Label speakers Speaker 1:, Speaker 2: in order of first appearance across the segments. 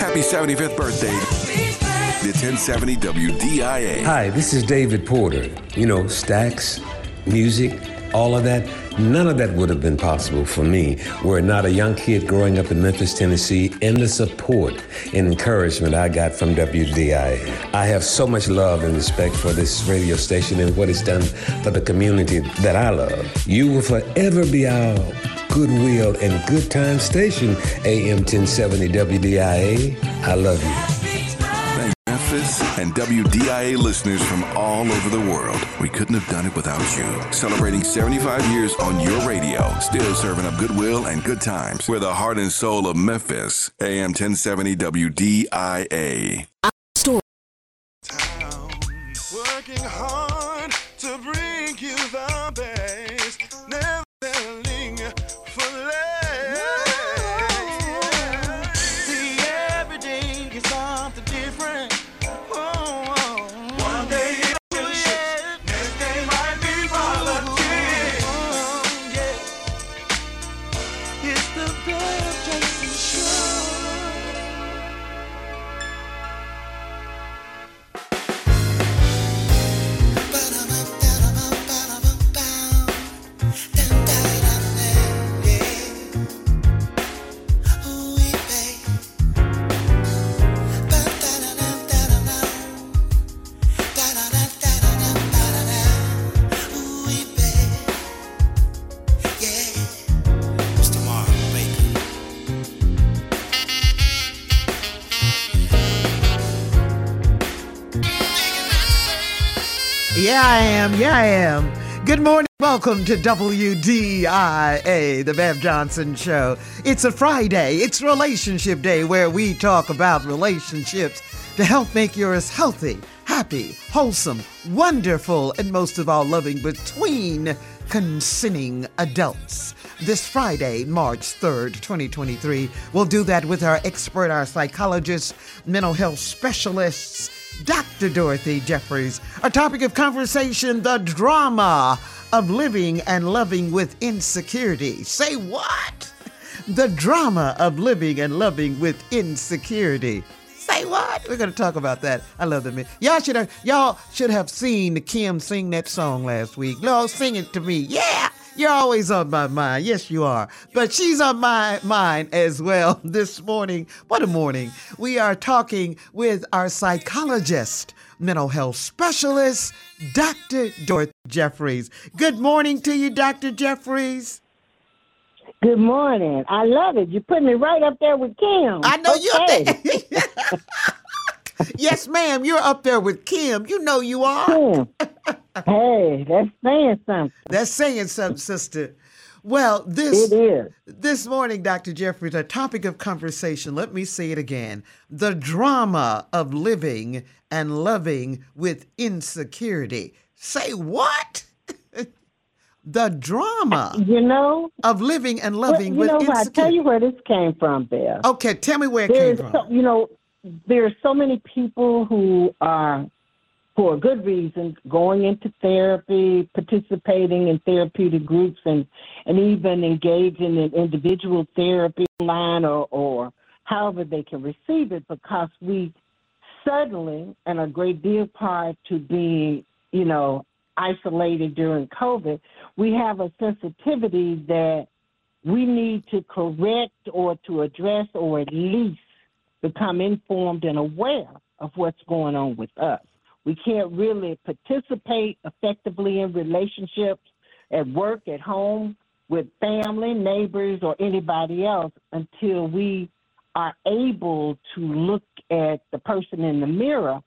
Speaker 1: Happy 75th birthday. The 1070 WDIA.
Speaker 2: Hi, this is David Porter. You know, Stax, music, all of that. None of that would have been possible for me were it not a young kid growing up in Memphis, Tennessee, and the support and encouragement I got from WDIA. I have so much love and respect for this radio station and what it's done for the community that I love. You will forever be our goodwill and good time station, AM 1070 WDIA. I love you.
Speaker 1: Memphis and WDIA listeners from all over the world. We couldn't have done it without you. Celebrating 75 years on your radio, still serving up goodwill and good times. We're the heart and soul of Memphis. AM 1070 WDIA.
Speaker 3: I am. Yeah, I am. Good morning. Welcome to WDIA, the Bev Johnson Show. It's a Friday. It's Relationship Day where we talk about relationships to help make yours healthy, happy, wholesome, wonderful, and most of all, loving between consenting adults. This Friday, March 3rd, 2023, we'll do that with our expert, our psychologists, mental health specialists, Dr. Dorothy Jeffries. Our topic of conversation the drama of living and loving with insecurity. Say what? The drama of living and loving with insecurity. Say what? We're gonna talk about that. I love man. Y'all should have y'all should have seen Kim sing that song last week. No, sing it to me. Yeah. You're always on my mind. Yes, you are. But she's on my mind as well this morning. What a morning. We are talking with our psychologist, mental health specialist, Dr. Dorothy Jeffries. Good morning to you, Dr. Jeffries.
Speaker 4: Good morning. I love it. You put me right up there with Kim.
Speaker 3: I know you're
Speaker 4: Okay.
Speaker 3: there. yes, ma'am. You're up there with Kim. You know you are.
Speaker 4: Kim. hey, that's saying something.
Speaker 3: That's saying something, sister. Well, this
Speaker 4: It is.
Speaker 3: this morning, Dr. Jeffries, our topic of conversation, let me say it again. The drama of living and loving with insecurity. Say what? the drama
Speaker 4: You know,
Speaker 3: of living and loving well,
Speaker 4: you
Speaker 3: with
Speaker 4: know, I
Speaker 3: insecurity.
Speaker 4: tell you where this came from, Bill.
Speaker 3: okay, tell me where it came from.
Speaker 4: you know, there are so many people who are, for good reasons, going into therapy, participating in therapeutic groups, and and even engaging in individual therapy line or or however they can receive it, because we suddenly, and a great deal prior to being, you know, isolated during COVID, we have a sensitivity that we need to correct or to address or at least become informed and aware of what's going on with us. We can't really participate effectively in relationships at work, at home, with family, neighbors, or anybody else until we are able to look at the person in the mirror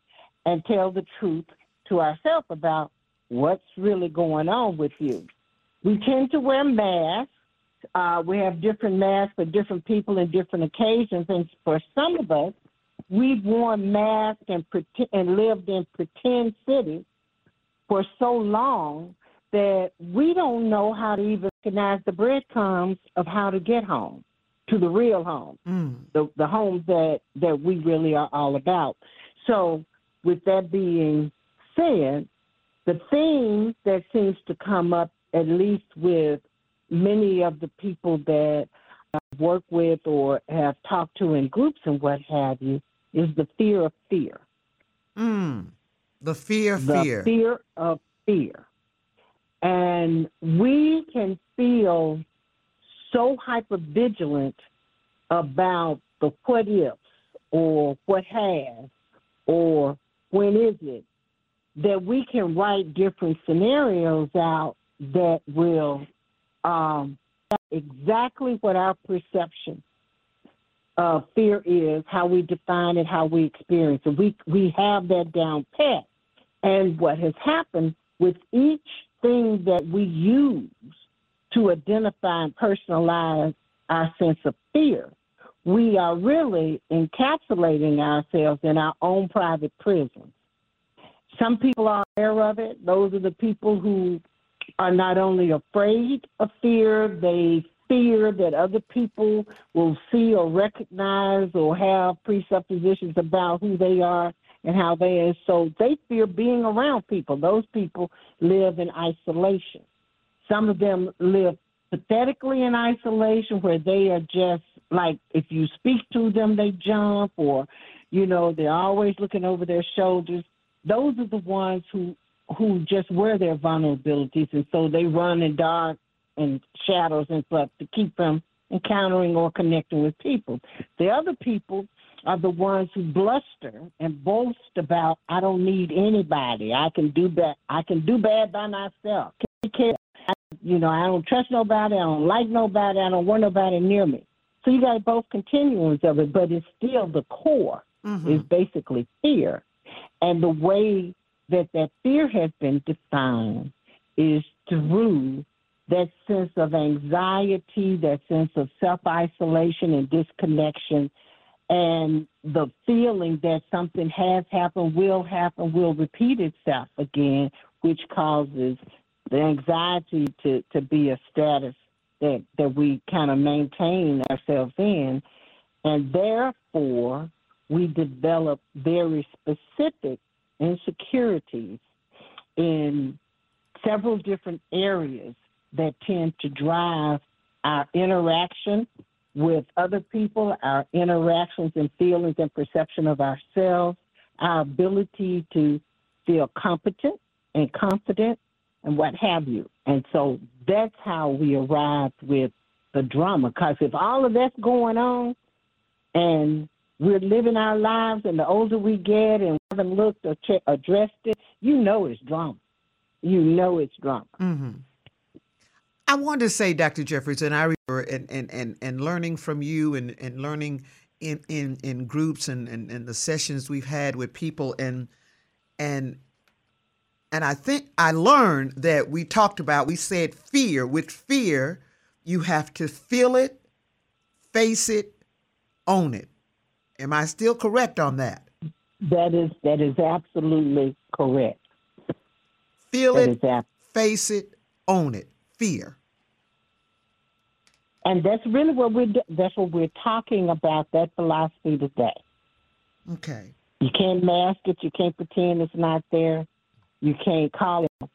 Speaker 4: and tell the truth to ourselves about what's really going on with you. we tend to wear masks. Uh, we have different masks for different people and different occasions. And for some of us, we've worn masks and, pretend, and lived in pretend cities for so long that we don't know how to even recognize the breadcrumbs of how to get home to the real home,
Speaker 3: Mm.
Speaker 4: the, the home that, that we really are all about. So, with that being said, the thing that seems to come up, at least with many of the people that I've worked with or have talked to in groups and what have you, is the fear of fear.
Speaker 3: Mm. The fear,
Speaker 4: The
Speaker 3: fear.
Speaker 4: The fear of fear. And we can feel so hyper vigilant about the what ifs or what has or when is it that we can write different scenarios out that will um, exactly what our perception of fear is, how we define it, how we experience it. We we have that down pat. And what has happened with each thing that we use to identify and personalize our sense of fear, we are really encapsulating ourselves in our own private prisons. Some people are aware of it. Those are the people who are not only afraid of fear, they fear that other people will see or recognize or have presuppositions about who they are and how they are. So they fear being around people. Those people live in isolation. Some of them live pathetically in isolation where they are just like if you speak to them they jump or you know they're always looking over their shoulders those are the ones who who just wear their vulnerabilities and so they run in dark and shadows and stuff to keep from encountering or connecting with people. The other people are the ones who bluster and boast about i don't need anybody. I can do bad i can do bad by myself. Care? You know, I don't trust nobody, I don't like nobody, I don't want nobody near me. So you got both continuums of it, but it's still the core mm-hmm. is basically fear. And the way that that fear has been defined is through that sense of anxiety, that sense of self isolation and disconnection, and the feeling that something has happened, will happen, will repeat itself again, which causes the anxiety to, to be a status that, that we kind of maintain ourselves in. And therefore, we develop very specific insecurities in several different areas that tend to drive our interaction with other people, our interactions and feelings and perception of ourselves, our ability to feel competent and confident and what have you. And so that's how we arrived with the drama. Because if all of that's going on and we're living our lives, and the older we get and haven't looked or addressed it, you know it's drama. You know it's drama. Mm-hmm.
Speaker 3: I want to say, Dr. Jeffries, and I remember and, and, and, and learning from you and, and learning in, in, in groups and, and, and the sessions we've had with people and and and I think I learned that we talked about, we said fear. With fear, you have to feel it, face it, own it. Am I still correct on that?
Speaker 4: That is that is absolutely correct.
Speaker 3: Feel
Speaker 4: That
Speaker 3: it,
Speaker 4: ab-
Speaker 3: face it, own it. Fear.
Speaker 4: and that's really what we're that's what we're talking about. That philosophy today.
Speaker 3: Okay.
Speaker 4: You can't mask it. You can't pretend it's not there. You can't call it.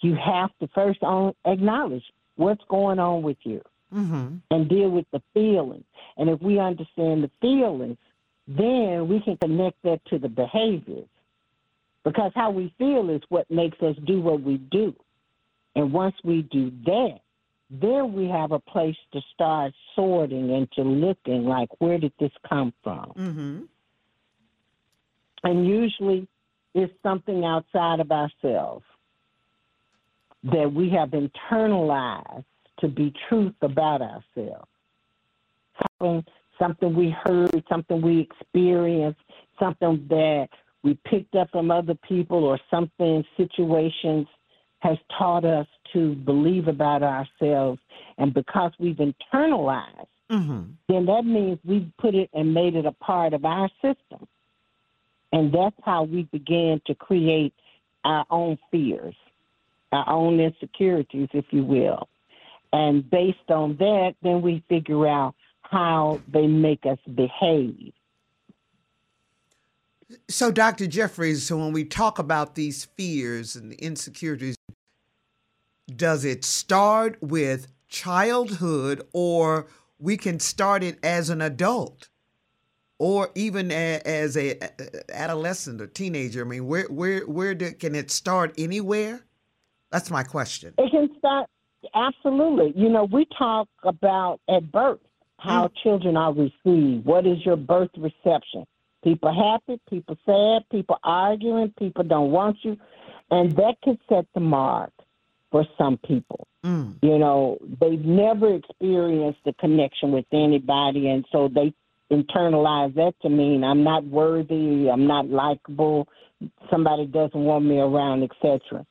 Speaker 4: You have to first own, acknowledge what's going on with you
Speaker 3: Mm-hmm.
Speaker 4: and deal with the feelings. And if we understand the feelings, then we can connect that to the behaviors. Because how we feel is what makes us do what we do. And once we do that, then we have a place to start sorting and to looking like, where did this come from?
Speaker 3: Mm-hmm.
Speaker 4: And usually it's something outside of ourselves that we have internalized to be truth about ourselves. Something, we heard, something we experienced, something that we picked up from other people, or something situations has taught us to believe about ourselves, and because we've internalized,
Speaker 3: Mm-hmm.
Speaker 4: then that means we've put it and made it a part of our system. And that's how we began to create our own fears, our own insecurities, if you will. And based on that, then we figure out how they make us behave.
Speaker 3: So, Dr. Jeffries, so when we talk about these fears and the insecurities, does it start with childhood or we can start it as an adult or even a, as a, a adolescent or teenager? I mean, where where where do, can it start anywhere? That's my question.
Speaker 4: It can start absolutely. You know, we talk about at birth how children are received. What is your birth reception? People happy, people sad, people arguing, people don't want you, and that could set the mark for some people.
Speaker 3: Mm.
Speaker 4: You know, they've never experienced a connection with anybody, and so they internalize that to mean I'm not worthy, I'm not likable, somebody doesn't want me around, etc.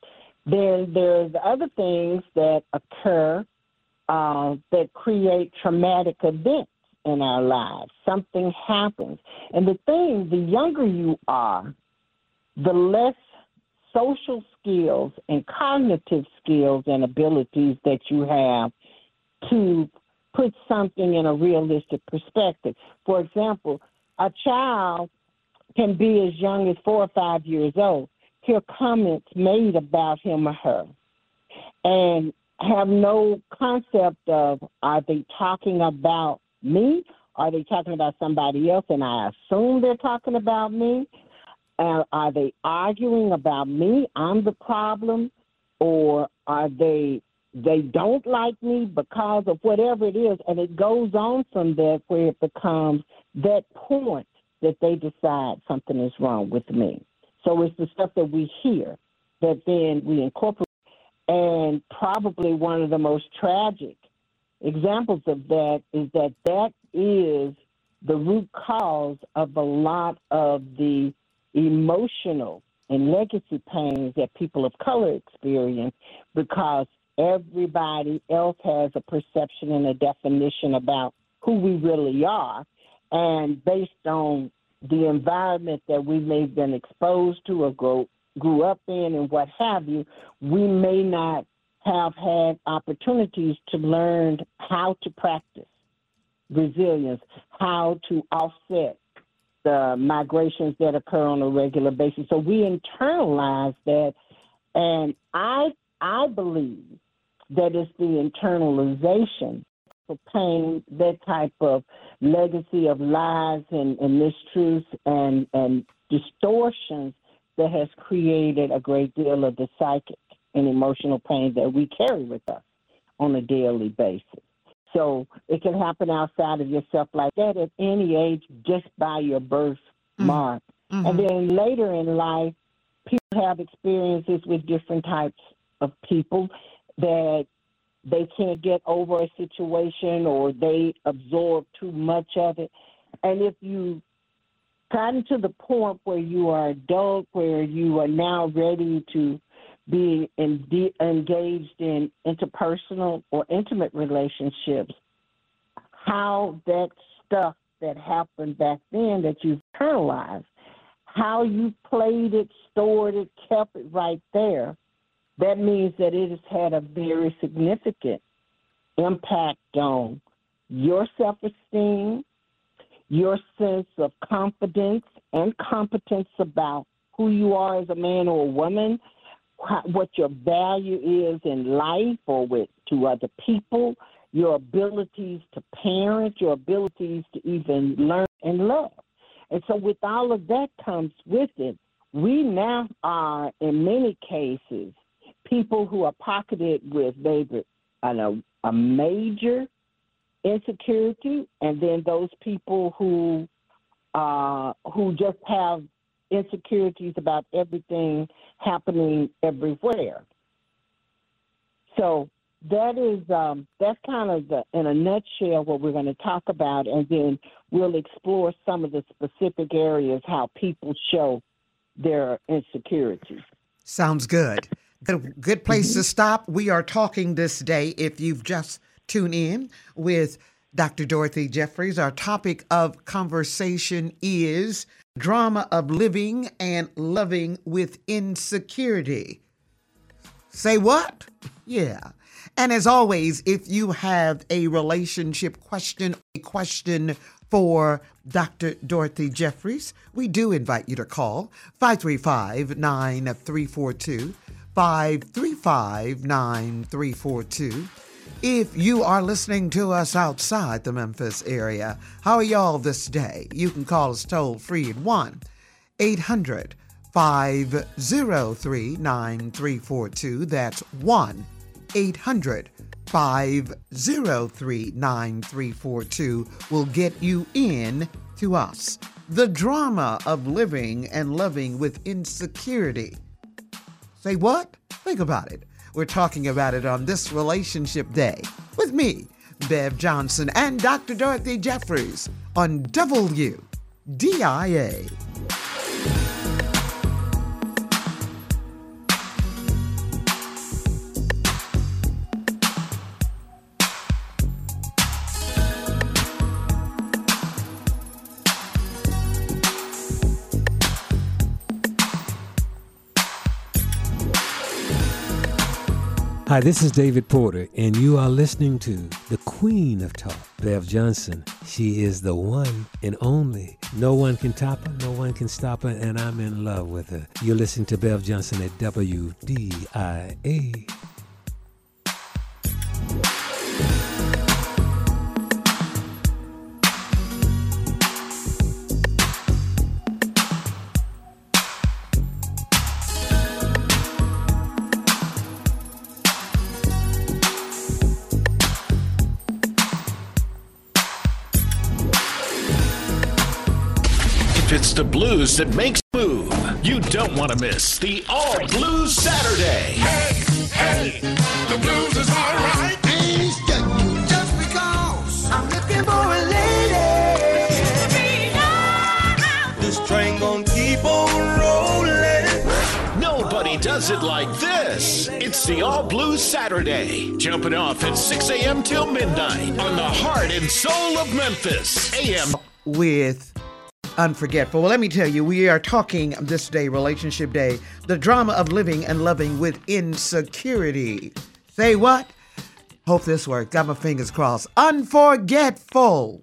Speaker 4: Then there's other things that occur uh, that create traumatic events in our lives. Something happens. And the thing, the younger you are, the less social skills and cognitive skills and abilities that you have to put something in a realistic perspective. For example, a child can be as young as four or five years old, hear comments made about him or her, and have no concept of are they talking about me? Are they talking about somebody else? And I assume they're talking about me. Uh, are they arguing about me? I'm the problem, or are they they don't like me because of whatever it is? And it goes on from there where it becomes that point that they decide something is wrong with me. So it's the stuff that we hear that then we incorporate. And probably one of the most tragic examples of that is that that is the root cause of a lot of the emotional and legacy pains that people of color experience because everybody else has a perception and a definition about who we really are. And based on the environment that we may have been exposed to or grow, grew up in and what have you, we may not have had opportunities to learn how to practice resilience, how to offset the migrations that occur on a regular basis. So we internalize that, and I I believe that it's the internalization of pain, that type of legacy of lies and, and mistruths and, and distortions that has created a great deal of the psychic and emotional pain that we carry with us on a daily basis. So it can happen outside of yourself like that at any age just by your birth mm-hmm. mark. And mm-hmm. then later in life, people have experiences with different types of people that they can't get over a situation or they absorb too much of it. And if you gotten to the point where you are adult, where you are now ready to be in engaged in interpersonal or intimate relationships, how that stuff that happened back then that you've internalized, how you played it, stored it, kept it right there, that means that it has had a very significant impact on your self esteem, your sense of confidence and competence about who you are as a man or a woman, what your value is in life or with to other people, your abilities to parent, your abilities to even learn and love. And so, with all of that comes with it, we now are, in many cases, people who are pocketed with maybe a, a major insecurity, and then those people who uh, who just have insecurities about everything happening everywhere. So that is um, that's kind of the, in a nutshell what we're going to talk about, and then we'll explore some of the specific areas how people show their insecurities.
Speaker 3: Sounds good. Good, good place to stop. We are talking this day, if you've just tuned in, with Dr. Dorothy Jeffries. Our topic of conversation is drama of living and loving with insecurity. Say what? Yeah. And as always, if you have a relationship question, a question for Dr. Dorothy Jeffries, we do invite you to call 535 9342. 535 9342. If you are listening to us outside the Memphis area, how are y'all this day? You can call us toll free at 1 800 503 9342. That's 1 800 503 9342 will get you in to us. The drama of living and loving with insecurity. Say what? Think about it. We're talking about it on this relationship day with me, Bev Johnson, and Dr. Dorothy Jeffries on WDIA.
Speaker 2: Hi, this is David Porter, and you are listening to the Queen of Talk, Bev Johnson. She is the one and only. No one can top her, no one can stop her, and I'm in love with her. You're listening to Bev Johnson at WDIA.
Speaker 5: The blues that makes move, you don't want to miss the All Blues Saturday.
Speaker 6: Hey, hey, the blues is alright. Ain't just because I'm looking for a lady. This train gonna keep on rolling.
Speaker 5: Nobody does it like this. It's the All Blues Saturday, jumping off at 6 a.m. till midnight on the heart and soul of Memphis. AM
Speaker 3: with Unforgettable. Well, let me tell you, we are talking this day, Relationship Day, the drama of living and loving with insecurity. Say what? Hope this works. Got my fingers crossed. Unforgetful.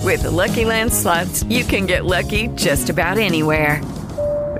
Speaker 7: With the Lucky Land slots, you can get lucky just about anywhere.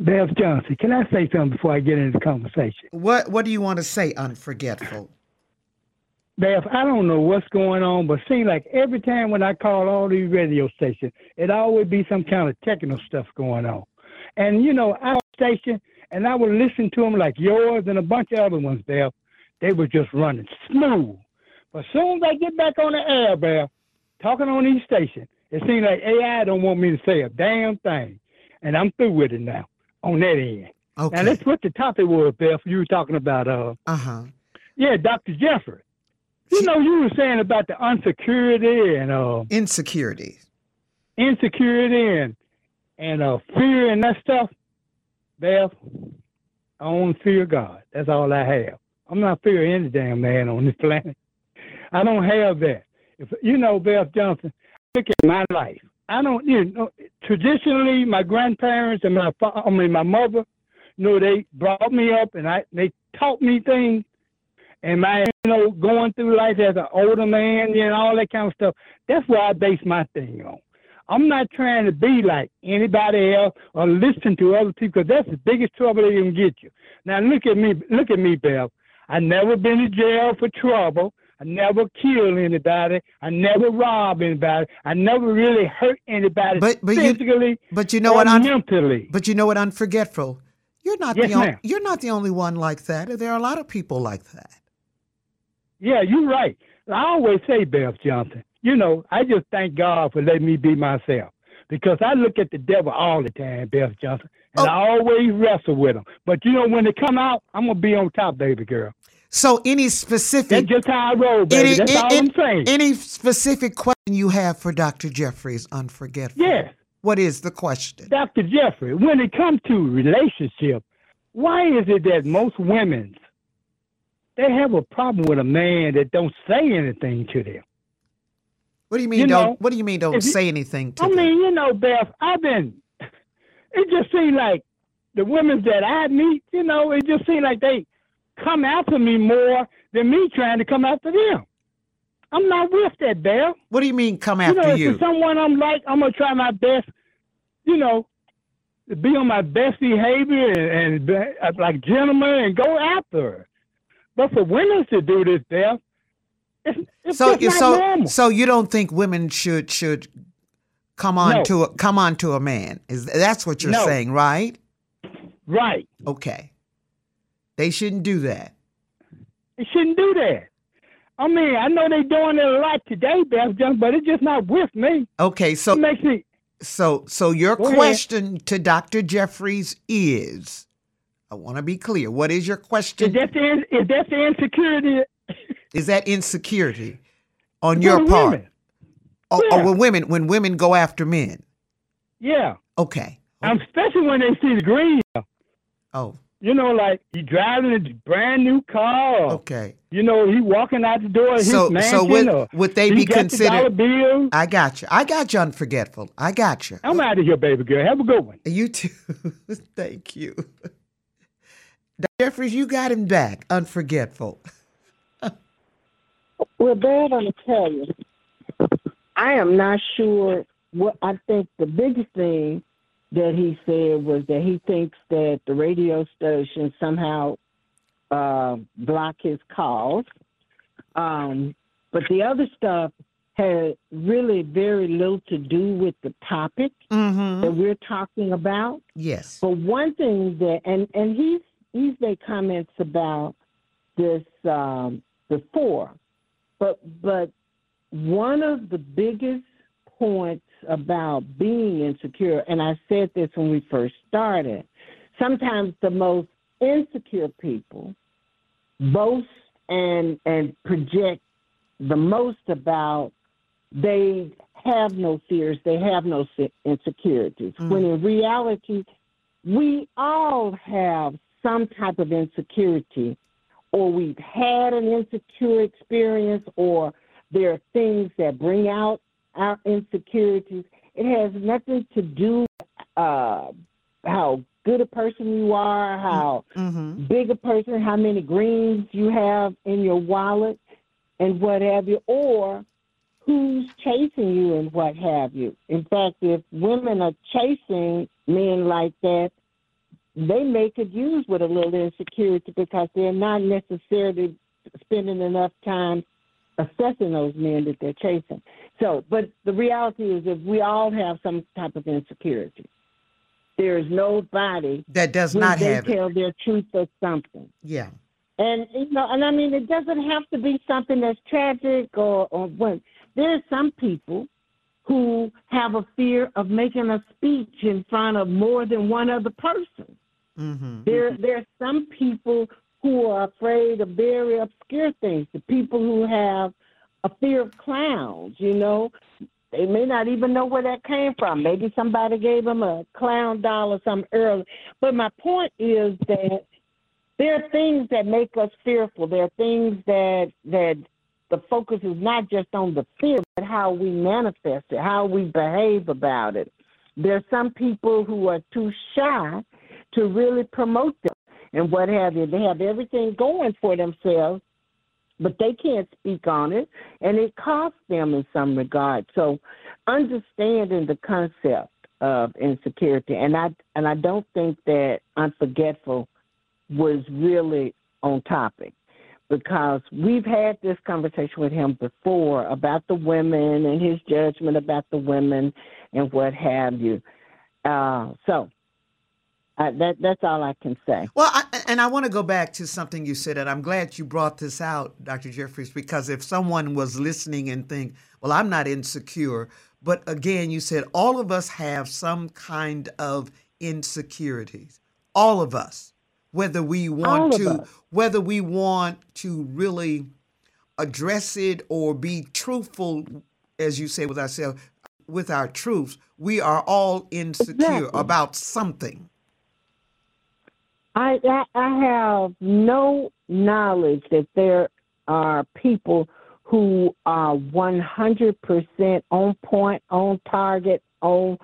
Speaker 8: Bev Johnson, can I say something before I get into the conversation?
Speaker 3: What What do you want to say, Unforgetful?
Speaker 8: Bev, I don't know what's going on, but seems like every time when I call all these radio stations, it always be some kind of technical stuff going on. And you know, our station, and I would listen to them like yours and a bunch of other ones, Bev. They were just running smooth. But as soon as I get back on the air, Bev, talking on these stations, it seems like AI don't want me to say a damn thing. And I'm through with it now on that end.
Speaker 3: Okay.
Speaker 8: Now let's what the topic was, Beth. You were talking about uh
Speaker 3: Uh huh.
Speaker 8: yeah, Dr. Jeffrey. You know, you were saying about the insecurity and uh
Speaker 3: Insecurity.
Speaker 8: insecurity and and uh fear and that stuff. Beth, I only fear God. That's all I have. I'm not fearing any damn man on this planet. I don't have that. If you know Beth Johnson, look at my life. I don't you know traditionally my grandparents and my I mean my mother, you know, they brought me up and I they taught me things and my you know going through life as an older man, know, all that kind of stuff. That's where I base my thing on. I'm not trying to be like anybody else or listen to other people because that's the biggest trouble they can get you. Now look at me, look at me, Bev. I never been to jail for trouble. I never kill anybody. I never rob anybody. I never really hurt anybody
Speaker 3: But but you
Speaker 8: physically
Speaker 3: but you know what? Un-
Speaker 8: mentally.
Speaker 3: but you know what? Unforgetful. You're not
Speaker 8: Yes,
Speaker 3: the only. You're not the only one like that. There are a lot of people like that.
Speaker 8: Yeah, you're right. I always say, Beth Johnson, you know, I just thank God for letting me be myself because I look at the devil all the time, Beth Johnson, and
Speaker 3: Oh.
Speaker 8: I always wrestle with him. But you know, when they come out, I'm gonna be on top, baby girl.
Speaker 3: So, any specific
Speaker 8: That's just how I roll, baby.
Speaker 3: any,
Speaker 8: That's all I'm saying.
Speaker 3: any specific question you have for Dr. Jeffries Unforgettable?
Speaker 8: Yes.
Speaker 3: What is the question?
Speaker 8: Dr. Jeffrey, when it comes to relationship, why is it that most women they have a problem with a man that don't say anything to them?
Speaker 3: What do you mean
Speaker 8: You
Speaker 3: don't
Speaker 8: know,
Speaker 3: what do you mean don't
Speaker 8: if you-
Speaker 3: say anything to
Speaker 8: I
Speaker 3: them?
Speaker 8: mean, you know, Beth, I've been. It just seems like the women that I meet, you know, it just seems like they come after me more than me trying to come after them. I'm not with that, Beth.
Speaker 3: What do you mean come
Speaker 8: you
Speaker 3: after
Speaker 8: know, if
Speaker 3: you?
Speaker 8: someone I'm like, I'm gonna try my best, you know, to be on my best behavior and, and uh, like gentleman and go after her. But for women to do this, Beth, it's, it's
Speaker 3: so so
Speaker 8: normal.
Speaker 3: so you don't think women should should come on
Speaker 8: No.
Speaker 3: to a, come on to a man? Is that's what you're
Speaker 8: No.
Speaker 3: saying, right?
Speaker 8: Right.
Speaker 3: Okay. They shouldn't do that.
Speaker 8: They shouldn't do that. I mean, I know they're doing it a lot today, Beth, Johnson, but it's just not with me.
Speaker 3: Okay, so
Speaker 8: It makes me
Speaker 3: so so your
Speaker 8: Go ahead.
Speaker 3: question to Dr. Jeffries is I want to be clear. What is your
Speaker 8: is
Speaker 3: question?
Speaker 8: that the is that the insecurity
Speaker 3: Is that insecurity on your part?
Speaker 8: women?
Speaker 3: Or,
Speaker 8: Yeah.
Speaker 3: or when women when women go after men?
Speaker 8: Yeah,
Speaker 3: Okay.
Speaker 8: um, especially when they see the green.
Speaker 3: Oh,
Speaker 8: You know, like he driving a brand new car.
Speaker 3: Okay.
Speaker 8: You know, he walking out the door of his
Speaker 3: So
Speaker 8: mansion.
Speaker 3: so would
Speaker 8: or
Speaker 3: would they be
Speaker 8: got the
Speaker 3: considered?
Speaker 8: bill.
Speaker 3: I got you. I got you unforgetful. I got you.
Speaker 8: I'm out of here, baby girl. Have a good one.
Speaker 3: You too. Thank you. Jeffries, you got him back. Unforgetful.
Speaker 4: Well, Dad, I'm gonna tell you, I am not sure what I think. The biggest thing that he said was that he thinks that the radio station somehow uh, block his calls. Um, but the other stuff had really very little to do with the topic
Speaker 3: Mm-hmm.
Speaker 4: that we're talking about.
Speaker 3: Yes.
Speaker 4: But one thing that and and he's he's made comments about this um, before, but but one of the biggest points about being insecure, and I said this when we first started, sometimes the most insecure people boast and and project the most about they have no fears, they have no se- insecurities. Mm. When in reality, we all have some type of insecurity, or we've had an insecure experience, or there are things that bring out our insecurities. It has nothing to do uh, how good a person you are, how
Speaker 3: Mm-hmm.
Speaker 4: big a person, how many greens you have in your wallet, and what have you, or who's chasing you and what have you. In fact, if women are chasing men like that, they may could use with a little insecurity because they're not necessarily spending enough time assessing those men that they're chasing. So, but the reality is if we all have some type of insecurity. There is nobody
Speaker 3: That does not have it.
Speaker 4: tell their truth or something.
Speaker 3: Yeah.
Speaker 4: And you know, and I mean, it doesn't have to be something that's tragic or or what. There are some people who have a fear of making a speech in front of more than one other person.
Speaker 3: Mm-hmm.
Speaker 4: There, there are some people who are afraid of very obscure things. The people who have a fear of clowns, you know, they may not even know where that came from. Maybe somebody gave them a clown doll or something early. But my point is that there are things that make us fearful. There are things that that the focus is not just on the fear, but how we manifest it, how we behave about it. There are some people who are too shy to really promote them and what have you. They have everything going for themselves, but they can't speak on it, and it costs them in some regard. So, understanding the concept of insecurity, and I and I don't think that unforgetful was really on topic because we've had this conversation with him before about the women and his judgment about the women and what have you. Uh, so Uh, that that's all I can say.
Speaker 3: Well, I, and I want to go back to something you said, and I'm glad you brought this out, Dr. Jeffries, because if someone was listening and think, "Well, I'm not insecure," but again, you said all of us have some kind of insecurities. All of us, whether we want to,
Speaker 4: us.
Speaker 3: whether we want to really address it or be truthful, as you say with ourselves, with our truths, we are all insecure
Speaker 4: Exactly.
Speaker 3: about something.
Speaker 4: I, I I have no knowledge that there are people who are 100% on point, on target, on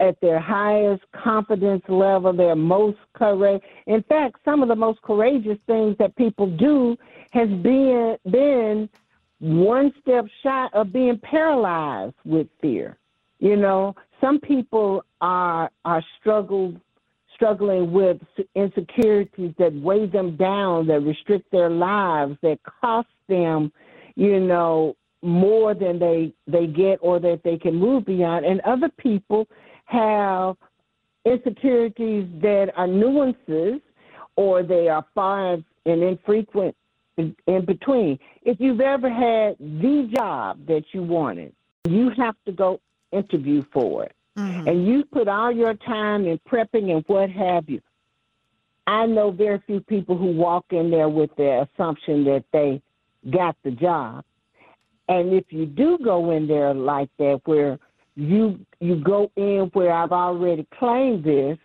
Speaker 4: at their highest confidence level, their most courage. In fact, some of the most courageous things that people do has been been one step shy of being paralyzed with fear. You know, some people are are struggled struggling with insecurities that weigh them down, that restrict their lives, that cost them, you know, more than they they get or that they can move beyond. And other people have insecurities that are nuances or they are far and infrequent in, in between. If you've ever had the job that you wanted, you have to go interview for it. Mm-hmm. And you put all your time in prepping and what have you. I know very few people who walk in there with the assumption that they got the job. And if you do go in there like that, where you you go in where I've already claimed this,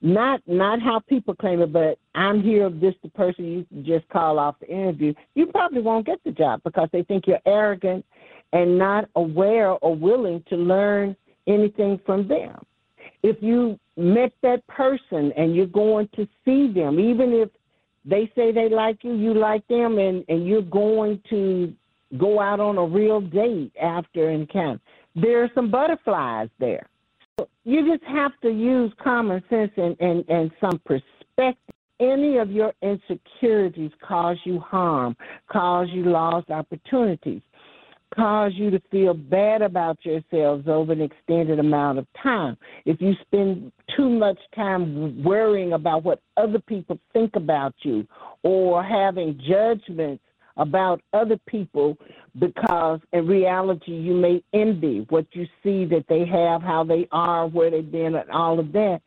Speaker 4: not not how people claim it, but I'm here. This the person you just call off the interview. You probably won't get the job because they think you're arrogant and not aware or willing to learn anything from them. If you met that person and you're going to see them, even if they say they like you, you like them, and, and you're going to go out on a real date after encounter, there are some butterflies there. So you just have to use common sense and, and, and some perspective. Any of your insecurities cause you harm, cause you lost opportunities cause you to feel bad about yourselves over an extended amount of time. If you spend too much time worrying about what other people think about you or having judgments about other people because in reality you may envy what you see that they have, how they are, where they've been, and all of that.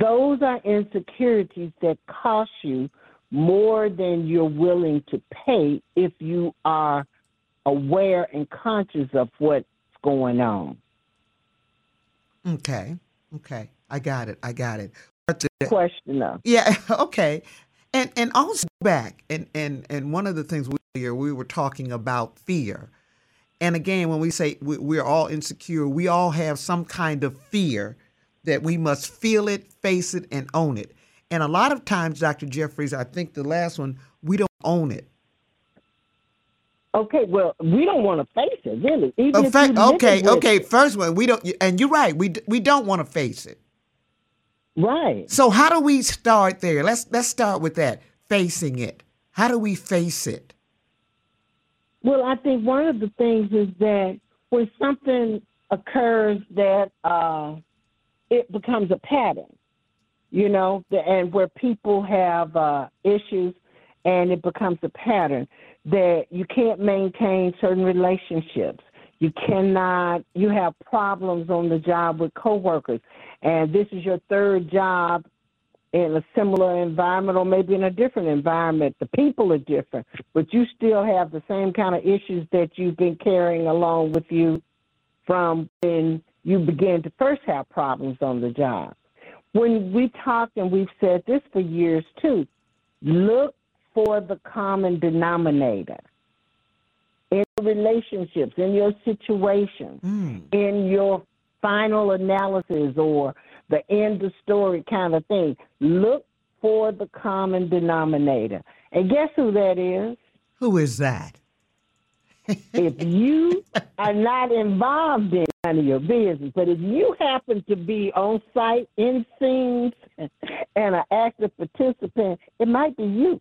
Speaker 4: Those are insecurities that cost you more than you're willing to pay if you are aware and conscious of what's going on.
Speaker 3: Okay. Okay. I got it. I got it.
Speaker 4: Question though.
Speaker 3: Yeah. Okay. And and also back and and and one of the things we we were talking about fear. And again, when we say we're all insecure, we all have some kind of fear that we must feel it, face it, and own it. And a lot of times, Dr. Jeffries, I think the last one, we don't own it.
Speaker 4: Okay, well, we don't want to face it, really. Even if
Speaker 3: fa-
Speaker 4: you live
Speaker 3: okay,
Speaker 4: with
Speaker 3: okay.
Speaker 4: it.
Speaker 3: First one, we don't, and you're right. We d- we don't want to face it.
Speaker 4: Right.
Speaker 3: So how do we start there? Let's let's start with that. Facing it. How do we face it?
Speaker 4: Well, I think one of the things is that when something occurs that uh, it becomes a pattern, you know, the, and where people have uh, issues and it becomes a pattern that you can't maintain certain relationships. You cannot, you have problems on the job with coworkers, and this is your third job in a similar environment or maybe in a different environment. The people are different, but you still have the same kind of issues that you've been carrying along with you from when you began to first have problems on the job. When we talked, and we've said this for years too, look for the common denominator in your relationships, in your situations, hmm. in your final analysis or the end of story kind of thing. Look for the common denominator. And guess who that is?
Speaker 3: Who is that?
Speaker 4: if you are not involved in none of your business, but if you happen to be on site in scenes and an active participant, it might be you.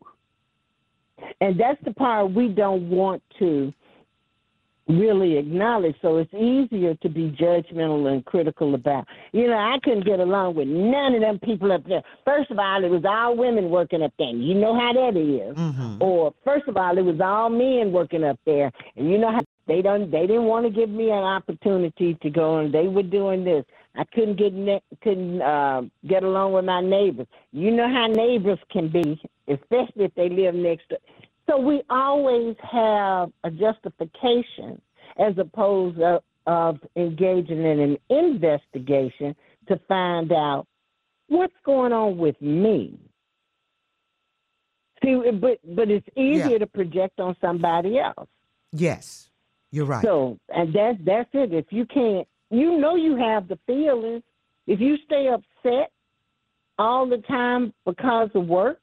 Speaker 4: And that's the part we don't want to really acknowledge. So it's easier to be judgmental and critical about. You know, I couldn't get along with none of them people up there. First of all, it was all women working up there. You know how that is. Mm-hmm. Or first of all, it was all men working up there, and you know how they don't. They didn't want to give me an opportunity to go, and they were doing this. I couldn't get ne- couldn't uh, get along with my neighbors. You know how neighbors can be, especially if they live next to. So we always have a justification as opposed to, of engaging in an investigation to find out what's going on with me. See, but but it's easier
Speaker 3: Yeah.
Speaker 4: to project on somebody else.
Speaker 3: Yes, you're right.
Speaker 4: So, and that's that's it. If you can't, you know, you have the feelings. If you stay upset all the time because of work,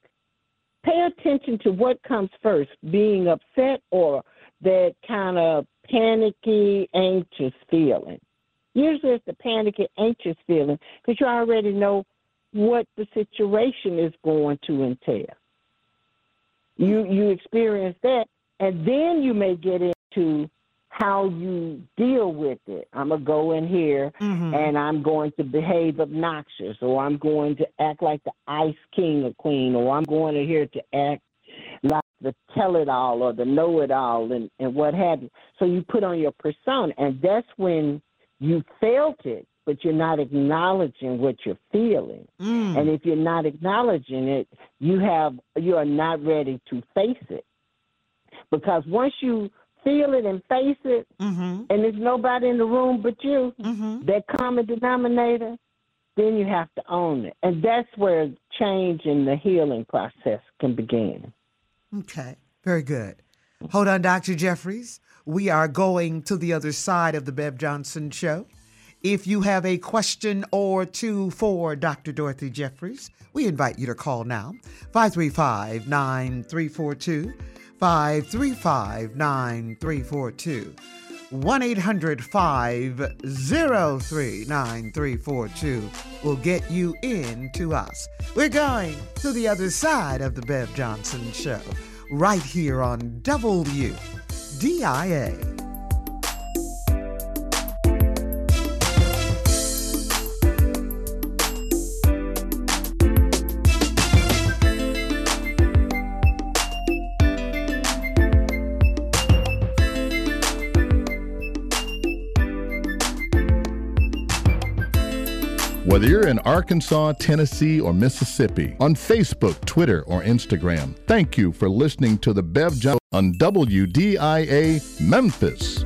Speaker 4: pay attention to what comes first: being upset or that kind of panicky, anxious feeling. Usually, it's the panicky, anxious feeling because you already know what the situation is going to entail. You you experience that, and then you may get into how you deal with it. I'm gonna go in here mm-hmm. and I'm going to behave obnoxious, or I'm going to act like the ice king or queen, or I'm going to here to act like the tell it all or the know it all and, and what have you. So you put on your persona, and that's when you felt it, but you're not acknowledging what you're feeling. Mm. And if you're not acknowledging it, you have you are not ready to face it. Because once you feel it and face it, mm-hmm. and there's nobody in the room but you, mm-hmm. that common denominator, then you have to own it. And that's where change in the healing process can begin.
Speaker 3: Okay, very good. Hold on, Dr. Jeffries. We are going to the other side of the Bev Johnson show. If you have a question or two for Dr. Dorothy Jeffries, we invite you to call now 535 9342. 535 9342. 1 800 503 9342 will get you in to us. We're going to the other side of the Bev Johnson Show, right here on WDIA.
Speaker 9: Whether you're in Arkansas, Tennessee, or Mississippi, on Facebook, Twitter, or Instagram, thank you for listening to the Bev John on WDIA Memphis.